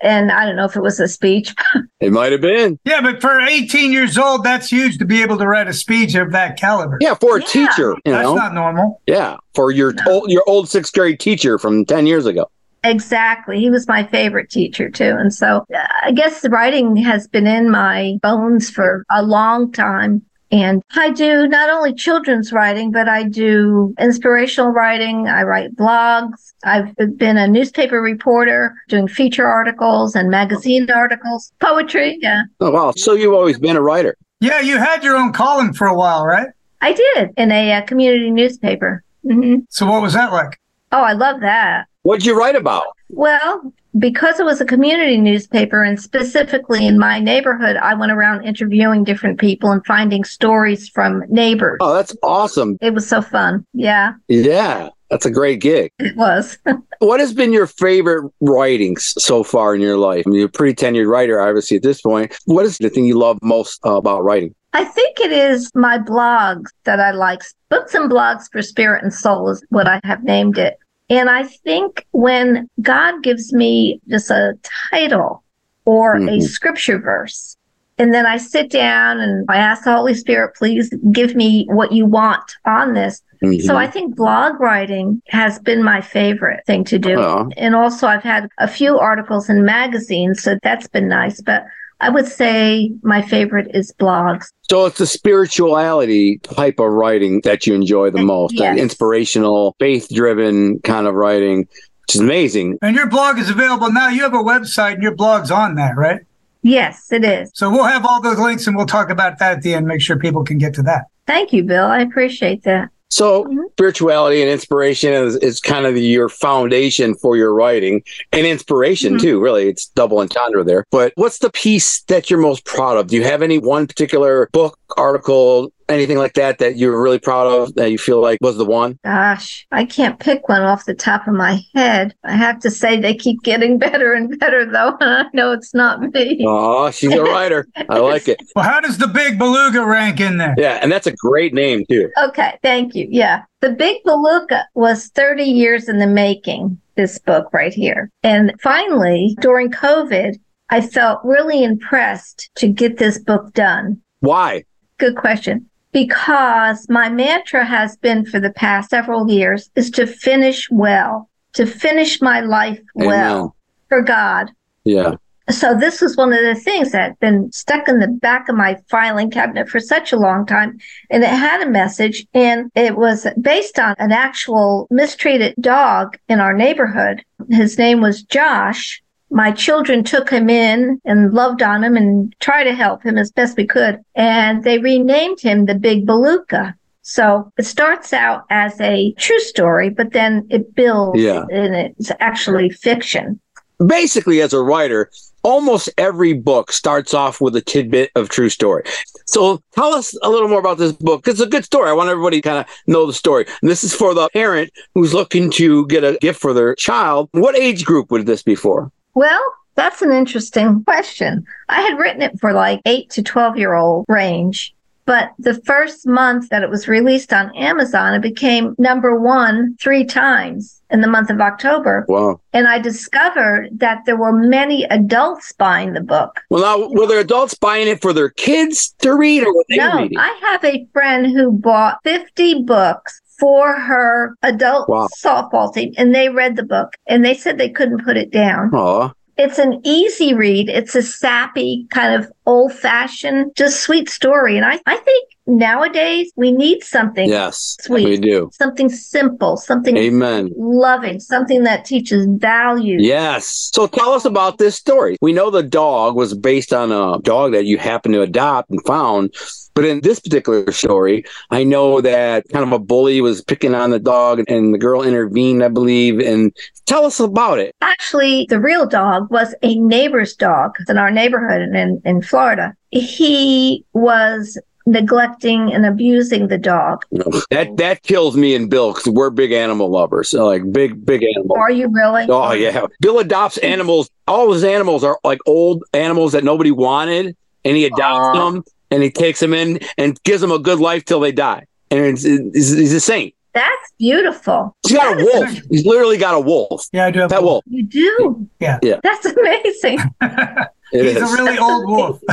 And I don't know if it was a speech. it might have been. Yeah, but for 18 years old, that's huge to be able to write a speech of that caliber. Yeah, for a yeah. teacher. You that's know? not normal. Yeah, for your no. old your old sixth grade teacher from 10 years ago. Exactly. He was my favorite teacher too. And so uh, I guess the writing has been in my bones for a long time. And I do not only children's writing, but I do inspirational writing. I write blogs. I've been a newspaper reporter doing feature articles and magazine articles, poetry. Yeah. Oh, wow. So you've always been a writer. Yeah. You had your own column for a while, right? I did in a, uh, community newspaper. Mm-hmm. So what was that like? Oh, I love that. What'd you write about? Well, because it was a community newspaper and specifically in my neighborhood, I went around interviewing different people and finding stories from neighbors. Oh, that's awesome. It was so fun. Yeah. Yeah. That's a great gig. It was. what has been your favorite writings so far in your life? I mean, you're a pretty tenured writer, obviously, at this point. What is the thing you love most uh, about writing? I think it is my blog that I like. Books and blogs for spirit and soul is what I have named it. And I think when God gives me just a title or mm-hmm. a scripture verse, and then I sit down and I ask the Holy Spirit, please give me what you want on this. Mm-hmm. So I think blog writing has been my favorite thing to do. Uh-huh. And also I've had a few articles in magazines, so that's been nice. But I would say my favorite is blogs. So it's the spirituality type of writing that you enjoy the most, yes. inspirational, faith driven kind of writing, which is amazing. And your blog is available now. You have a website and your blog's on that, right? Yes, it is. So we'll have all those links and we'll talk about that at the end, make sure people can get to that. Thank you, Bill. I appreciate that. So mm-hmm. spirituality and inspiration is, is kind of the, your foundation for your writing and inspiration mm-hmm. too. Really, it's double entendre there. But what's the piece that you're most proud of? Do you have any one particular book, article, anything like that that you're really proud of that you feel like was the one? Gosh, I can't pick one off the top of my head. I have to say they keep getting better and better, though. I know it's not me. Oh, she's a writer. I like it. Well, how does the Big Balooka rank in there? Yeah, and that's a great name too. Okay, thank you. Yeah, the Big Balooka was 30 years in the making. This book right here, and finally during COVID. I felt really impressed to get this book done. Why? Good question because my mantra has been for the past several years is to finish well, to finish my life well Amen. for God. Yeah. So this was one of the things that had been stuck in the back of my filing cabinet for such a long time. And it had a message and it was based on an actual mistreated dog in our neighborhood. His name was Josh my children took him in and loved on him and tried to help him as best we could. And they renamed him the Big Balooka. So it starts out as a true story, but then it builds yeah. and it's actually fiction. Basically, as a writer, almost every book starts off with a tidbit of true story. So tell us a little more about this book. It's a good story. I want everybody to kind of know the story. And this is for the parent who's looking to get a gift for their child. What age group would this be for? Well, that's an interesting question. I had written it for like 8 to 12 year old range. But the first month that it was released on Amazon, it became number one three times in the month of October. Wow. And I discovered that there were many adults buying the book. Well, now, were there adults buying it for their kids to read or were they no, reading? I have a friend who bought 50 books for her adult Wow. softball team, and they read the book and they said they couldn't put it down. Aw. It's an easy read. It's a sappy, kind of old fashioned, just sweet story. And I, I think nowadays we need something Yes, sweet, we do. something simple, something Amen. loving, something that teaches value. Yes. So tell us about this story. We know the dog was based on a dog that you happened to adopt and found. But in this particular story, I know that kind of a bully was picking on the dog and the girl intervened, I believe. And tell us about it. Actually, the real dog was a neighbor's dog in our neighborhood in, in Florida. He was neglecting and abusing the dog. That that kills me and Bill because we're big animal lovers. So like big, big animal. Are you really? Oh yeah. Bill adopts animals. All his animals are like old animals that nobody wanted, and he adopts them and he takes them in and gives them a good life till they die. And it's, it's, he's a saint. That's beautiful. He's got a wolf. He's literally got a wolf. Yeah, I do have That wolf. You do? Yeah. Yeah. That's amazing. It He's is. a really old wolf.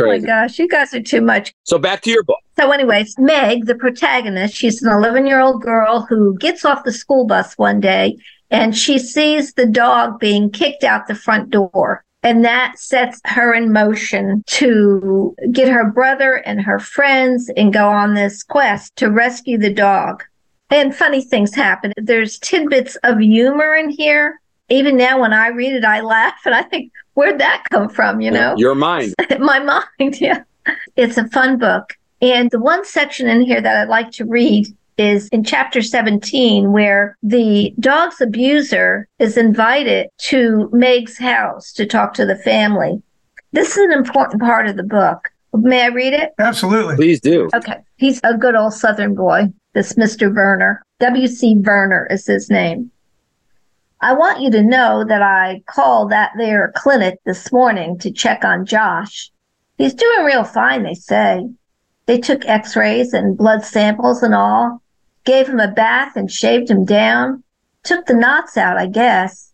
Oh my gosh, you guys are too much. So back to your book. So, anyways, Meg, the protagonist, she's an 11 year old girl who gets off the school bus one day and she sees the dog being kicked out the front door. And that sets her in motion to get her brother and her friends and go on this quest to rescue the dog. And funny things happen. There's tidbits of humor in here. Even now, when I read it, I laugh and I think, where'd that come from? You know? Your mind. my mind. Yeah. It's a fun book. And the one section in here that I'd like to read is in chapter 17, where the dog's abuser is invited to Meg's house to talk to the family. This is an important part of the book. May I read it? Absolutely. Please do. Okay. He's a good old Southern boy, this Mr. Werner. W.C. Werner is his name. I want you to know that I called that there clinic this morning to check on Josh. He's doing real fine, they say. They took x rays and blood samples and all, gave him a bath and shaved him down, took the knots out, I guess.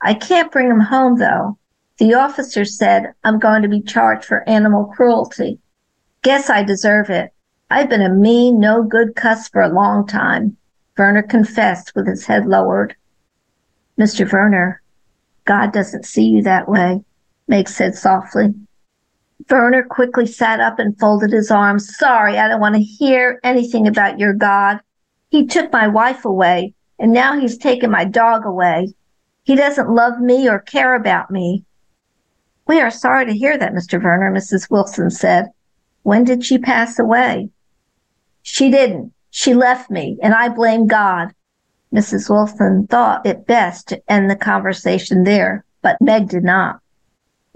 I can't bring him home, though. The officer said I'm going to be charged for animal cruelty. Guess I deserve it. I've been a mean, no good cuss for a long time. Werner confessed with his head lowered. Mr. Werner, God doesn't see you that way, Meg said softly. Werner quickly sat up and folded his arms. Sorry, I don't want to hear anything about your God. He took my wife away, and now he's taken my dog away. He doesn't love me or care about me. We are sorry to hear that, Mr. Werner, Mrs. Wilson said. When did she pass away? She didn't. She left me, and I blame God. Mrs. Wilson thought it best to end the conversation there, but Meg did not.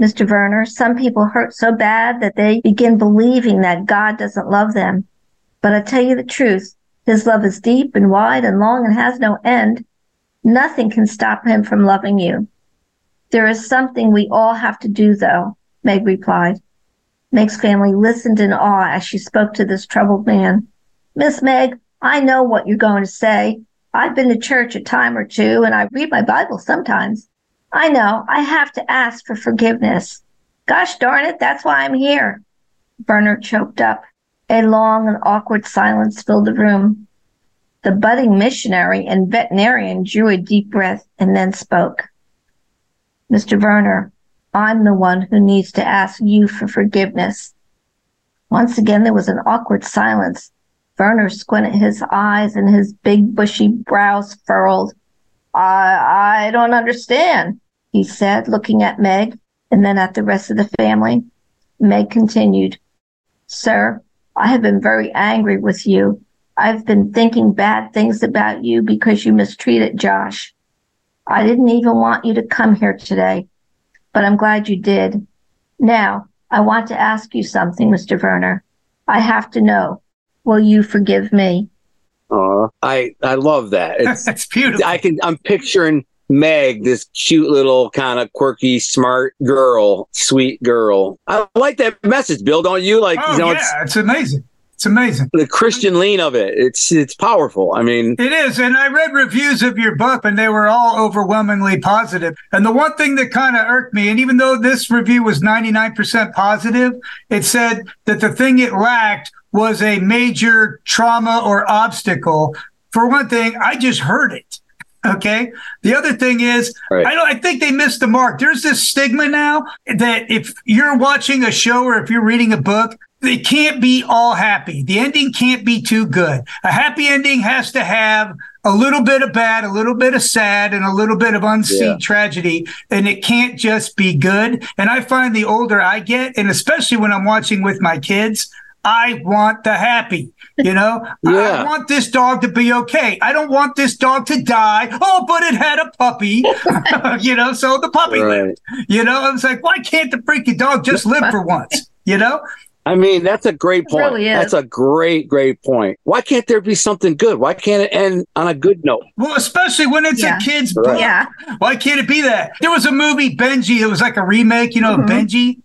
Mr. Werner, some people hurt so bad that they begin believing that God doesn't love them. But I tell you the truth, his love is deep and wide and long and has no end. Nothing can stop him from loving you. There is something we all have to do, though, Meg replied. Meg's family listened in awe as she spoke to this troubled man. Miss Meg, I know what you're going to say. I've been to church a time or two and I read my Bible sometimes. I know I have to ask for forgiveness. Gosh darn it, that's why I'm here. Werner choked up. A long and awkward silence filled the room. The budding missionary and veterinarian drew a deep breath and then spoke. Mr. Werner, I'm the one who needs to ask you for forgiveness. Once again, there was an awkward silence. Werner squinted his eyes and his big bushy brows furrowed. I, I don't understand, he said, looking at Meg and then at the rest of the family. Meg continued, Sir, I have been very angry with you. I've been thinking bad things about you because you mistreated Josh. I didn't even want you to come here today, but I'm glad you did. Now, I want to ask you something, Mr. Werner. I have to know. Will you forgive me? Aw. I I love that. It's That's beautiful. I can I'm picturing Meg, this cute little kind of quirky, smart girl, sweet girl. I like that message, Bill. Don't you? Like, Oh you know, yeah, it's it's amazing. It's amazing. the Christian lean of it. It's it's powerful. I mean, It is. And I read reviews of your book and they were all overwhelmingly positive. And the one thing that kind of irked me, and even though this review was 99% positive, it said that the thing it lacked was a major trauma or obstacle. For one thing, I just heard it. Okay. The other thing is, Right. I don't. I think they missed the mark. There's this stigma now that if you're watching a show or if you're reading a book, it can't be all happy. The ending can't be too good. A happy ending has to have a little bit of bad, a little bit of sad, and a little bit of unseen Yeah. tragedy. And it can't just be good. And I find the older I get, and especially when I'm watching with my kids, I want the happy. You know, I want this dog to be okay. I don't want this dog to die. Oh, but it had a puppy. you know, so the puppy Right. lived. You know, I was like, why can't the freaking dog just live for once? You know? I mean, that's a great point. really. That's a great, great point. Why can't there be something good? Why can't it end on a good note? Well, especially when it's Yeah. a kid's Right. Yeah. Why can't it be that? There was a movie, Benji. It was like a remake, you know, of mm-hmm. Benji.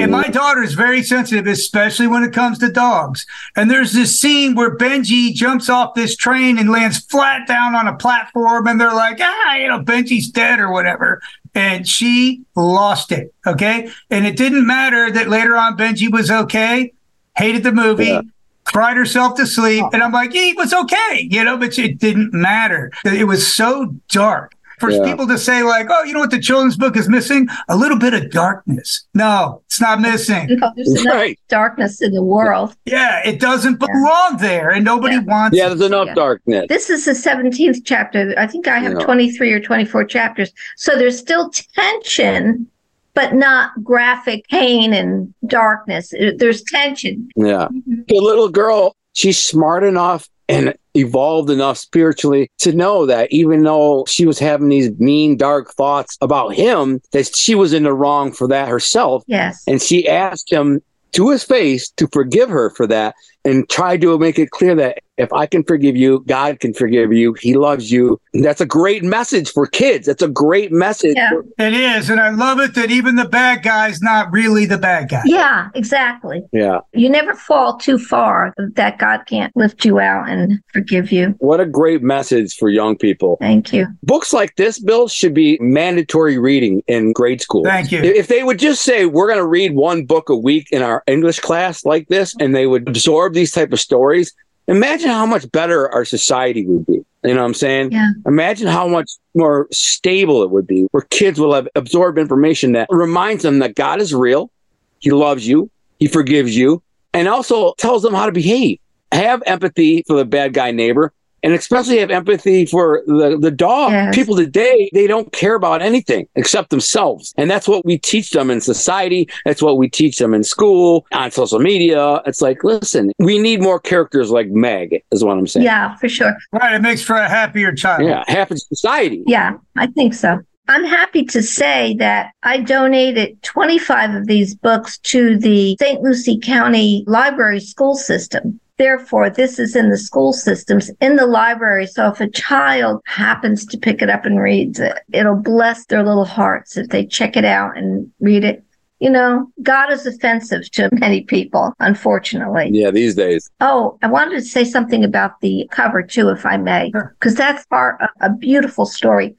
And my daughter is very sensitive, especially when it comes to dogs. And there's this scene where Benji jumps off this train and lands flat down on a platform, and they're like, ah, you know, Benji's dead or whatever. And she lost it. Okay. And it didn't matter that later on Benji was okay, hated the movie. Yeah. Cried herself to sleep, and I'm like, he was okay, you know, but it didn't matter. It was so dark for Yeah. people to say like, "Oh, you know what the children's book is missing? A little bit of darkness." No, it's not missing. No, there's enough Right. darkness in the world. Yeah, it doesn't belong there, and nobody Yeah. wants. Yeah, it. there's enough Yeah. darkness. This is the 17th chapter. I think I have Yeah. 23 or 24 chapters. So there's still tension, but not graphic pain and darkness. There's tension. Yeah. Mm-hmm. The little girl, she's smart enough and evolved enough spiritually to know that even though she was having these mean, dark thoughts about him, that she was in the wrong for that herself. Yes. And she asked him to his face to forgive her for that and try to make it clear that if I can forgive you, God can forgive you. He loves you. And that's a great message for kids. That's a great message. Yeah. for- It is, and I love it that even the bad guy's not really the bad guy. Yeah, exactly. yeah. You never fall too far that God can't lift you out and forgive you. What a great message for young people. Thank you. Books like this, Bill, should be mandatory reading in grade school. Thank you. If they would just say we're going to read one book a week in our English class like this, and they would absorb these type of stories, imagine how much better our society would be. You know what I'm saying? Yeah. Imagine how much more stable it would be, where kids will have absorbed information that reminds them that God is real, He loves you, He forgives you, and also tells them how to behave. Have empathy for the bad guy neighbor, and especially have empathy for the, the dog. Yes. People today, they don't care about anything except themselves. And that's what we teach them in society. That's what we teach them in school, on social media. It's like, listen, we need more characters like Meg, is what I'm saying. Yeah, for sure. Right, it makes for a happier child. Yeah, half of society. Yeah, I think so. I'm happy to say that I donated 25 of these books to the St. Lucie County Library School System. Therefore, this is in the school systems, in the library. So if a child happens to pick it up and reads it, it'll bless their little hearts if they check it out and read it. You know, God is offensive to many people, unfortunately. Yeah, these days. Oh, I wanted to say something about the cover too, if I may, because that's part of a beautiful story.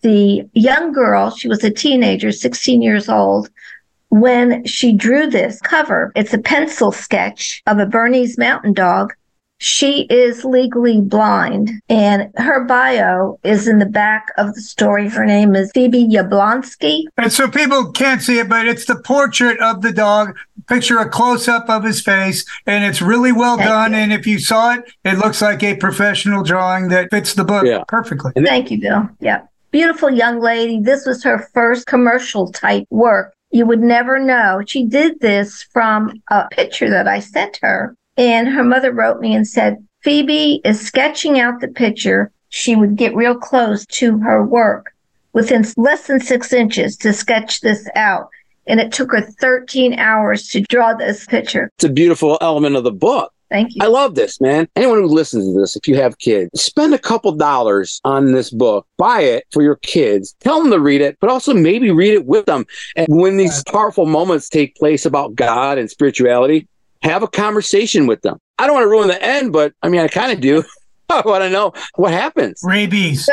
The young girl, she was a teenager, 16 years old, when she drew this cover. It's a pencil sketch of a Bernese mountain dog. She is legally blind, and her bio is in the back of the story. Her name is Phoebe Yablonsky. And so people can't see it, but it's the portrait of the dog. Picture a close up of his face, and it's really well Thank done. you. And if you saw it, it looks like a professional drawing that fits the book Yeah. perfectly. Thank you, Bill. Yeah. Beautiful young lady. This was her first commercial type work. You would never know. She did this from a picture that I sent her. And her mother wrote me and said, Phoebe is sketching out the picture. She would get real close to her work within less than six inches to sketch this out. And it took her 13 hours to draw this picture. It's a beautiful element of the book. Thank you. I love this, man. Anyone who listens to this, if you have kids, spend a couple dollars on this book, buy it for your kids, tell them to read it, but also maybe read it with them. And when these powerful moments take place about God and spirituality, have a conversation with them. I don't want to ruin the end, but I mean, I kind of do. I want to know what happens. Rabies.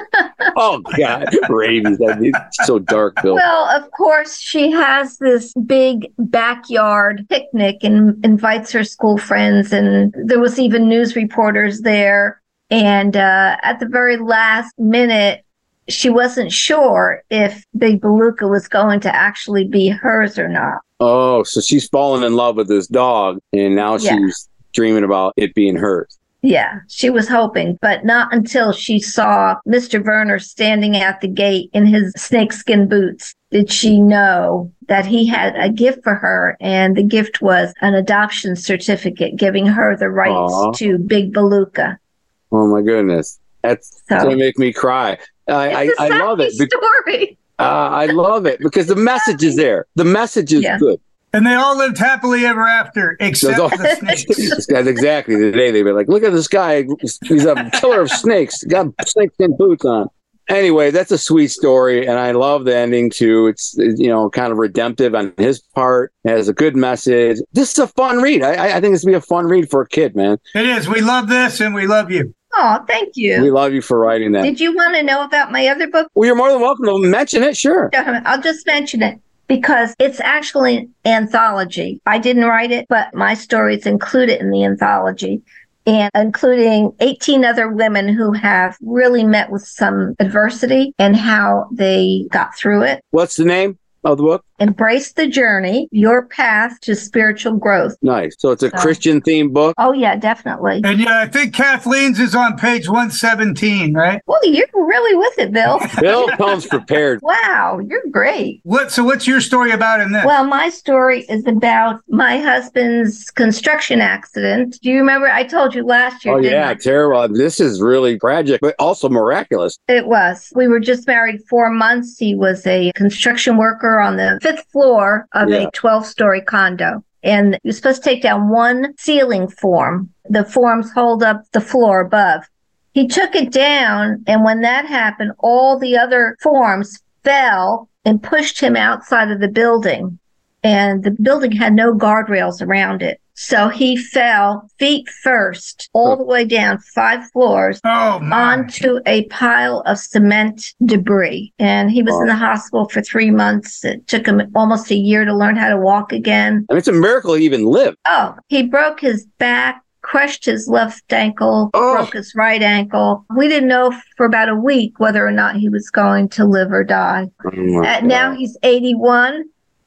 oh God, rabies! That'd be so dark, Bill. Well, of course, she has this big backyard picnic and invites her school friends, and there was even news reporters there. And uh, at the very last minute, she wasn't sure if Big Balooka was going to actually be hers or not. Oh, so she's fallen in love with this dog, and now Yeah. she's dreaming about it being hers. Yeah, she was hoping, but not until she saw Mr. Werner standing at the gate in his snakeskin boots did she know that he had a gift for her. And the gift was an adoption certificate giving her the rights Aw. to Big Balooka. Oh my goodness, that's So- gonna make me cry. I I, I love it. story. uh, I love it because the message is there. The message is Yeah. good. And they all lived happily ever after, except all- the snakes. This guy's exactly today. They'd be like, "Look at this guy. He's a killer of snakes. Got snakeskin boots on." Anyway, that's a sweet story, and I love the ending too. It's you know kind of redemptive on his part. It has a good message. This is a fun read. I, I- I think this would be a fun read for a kid, man. It is. We love this and we love you. Oh, thank you. We love you for writing that. Did you want to know about my other book? well, you're more than welcome to mention it. Sure. I'll just mention it because it's actually an anthology. I didn't write it, but my story is included in the anthology. And including 18 other women who have really met with some adversity and how they got through it. What's the name of the book? Embrace the journey, your path to spiritual growth. Nice. So it's a So- Christian themed book. Oh, yeah, definitely. And yeah, I think Kathleen's is on page 117, right? Well, you're really with it, Bill. Bill comes prepared. wow, you're great. What so what's your story about in this? Well, my story is about my husband's construction accident. Do you remember? I told you last year. Oh didn't yeah, I? terrible. This is really tragic, but also miraculous. It was. We were just married four months. He was a construction worker on the fifth floor of Yeah. a 12 story condo. And you're supposed to take down one ceiling form. The forms hold up the floor above. He took it down. And when that happened, all the other forms fell and pushed him outside of the building. And the building had no guardrails around it. So he fell feet first all the way down five floors oh onto a pile of cement debris. And he was in the hospital for three months. It took him almost a year to learn how to walk again. I mean, it's a miracle he even lived. Oh, he broke his back, crushed his left ankle, Oh. broke his right ankle. We didn't know for about a week whether or not he was going to live or die. Oh, my now he's 81 and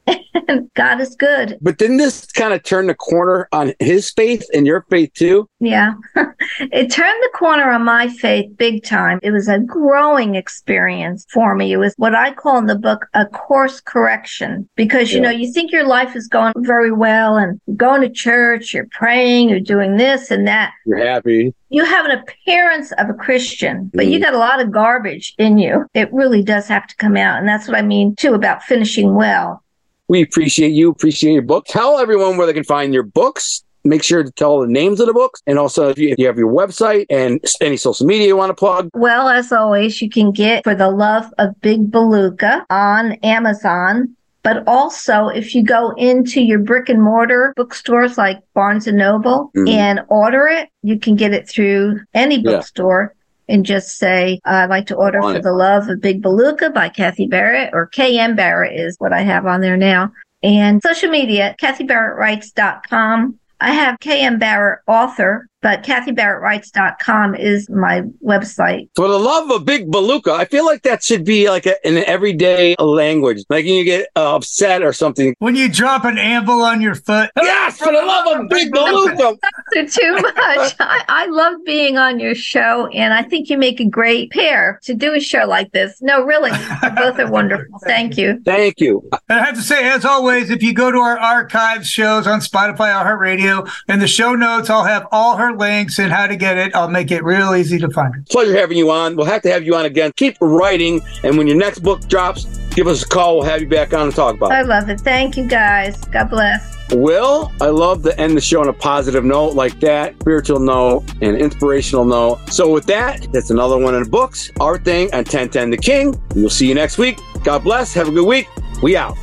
God is good. But didn't this kind of turn the corner on his faith and your faith too? Yeah. it turned the corner on my faith big time. It was a growing experience for me. It was what I call in the book a course correction because, you Yeah. know, you think your life is going very well and going to church, you're praying, you're doing this and that. You're happy. You have an appearance of a Christian, but you Mhm. got a lot of garbage in you. It really does have to come out. And that's what I mean too about finishing well. We appreciate you, appreciate your book. Tell everyone where they can find your books. Make sure to tell the names of the books. And also, if you, if you have your website and any social media you want to plug, Well, as always, you can get For the Love of Big Balooka on Amazon. But also, if you go into your brick and mortar bookstores like Barnes and Noble Mhm. and order it, you can get it through any Yeah. And just say, uh, I'd like to order For it. the Love of Big Balooka by Kathy Barrett, or KM Barrett is what I have on there now. And social media, kathybarrettwrites.com. I have KM Barrett author, but kathybarrettwrites.com is my website. for the love of Big Balooka, I feel like that should be like a, an everyday language. Like when you get uh, upset or something. When you drop an anvil on your foot. Yes, for the love of Big Balooka. They're too much. I, I love being on your show, and I think you make a great pair to do a show like this. No, really, you both are wonderful. Thank you. Thank you. And I have to say, as always, if you go to our archives shows on Spotify, or Heart Radio, in the show notes, I'll have all her links and how to get it. I'll make it real easy to find it. Pleasure having you on. We'll have to have you on again. Keep writing, and when your next book drops, give us a call. We'll have you back on and talk about it. I love it. Thank you, guys. God bless. Will, I love to end the show on a positive note like that, spiritual note and inspirational note. So with that, that's another one in the books, our thing on 1010 The King. We'll see you next week. God bless. Have a good week. We out.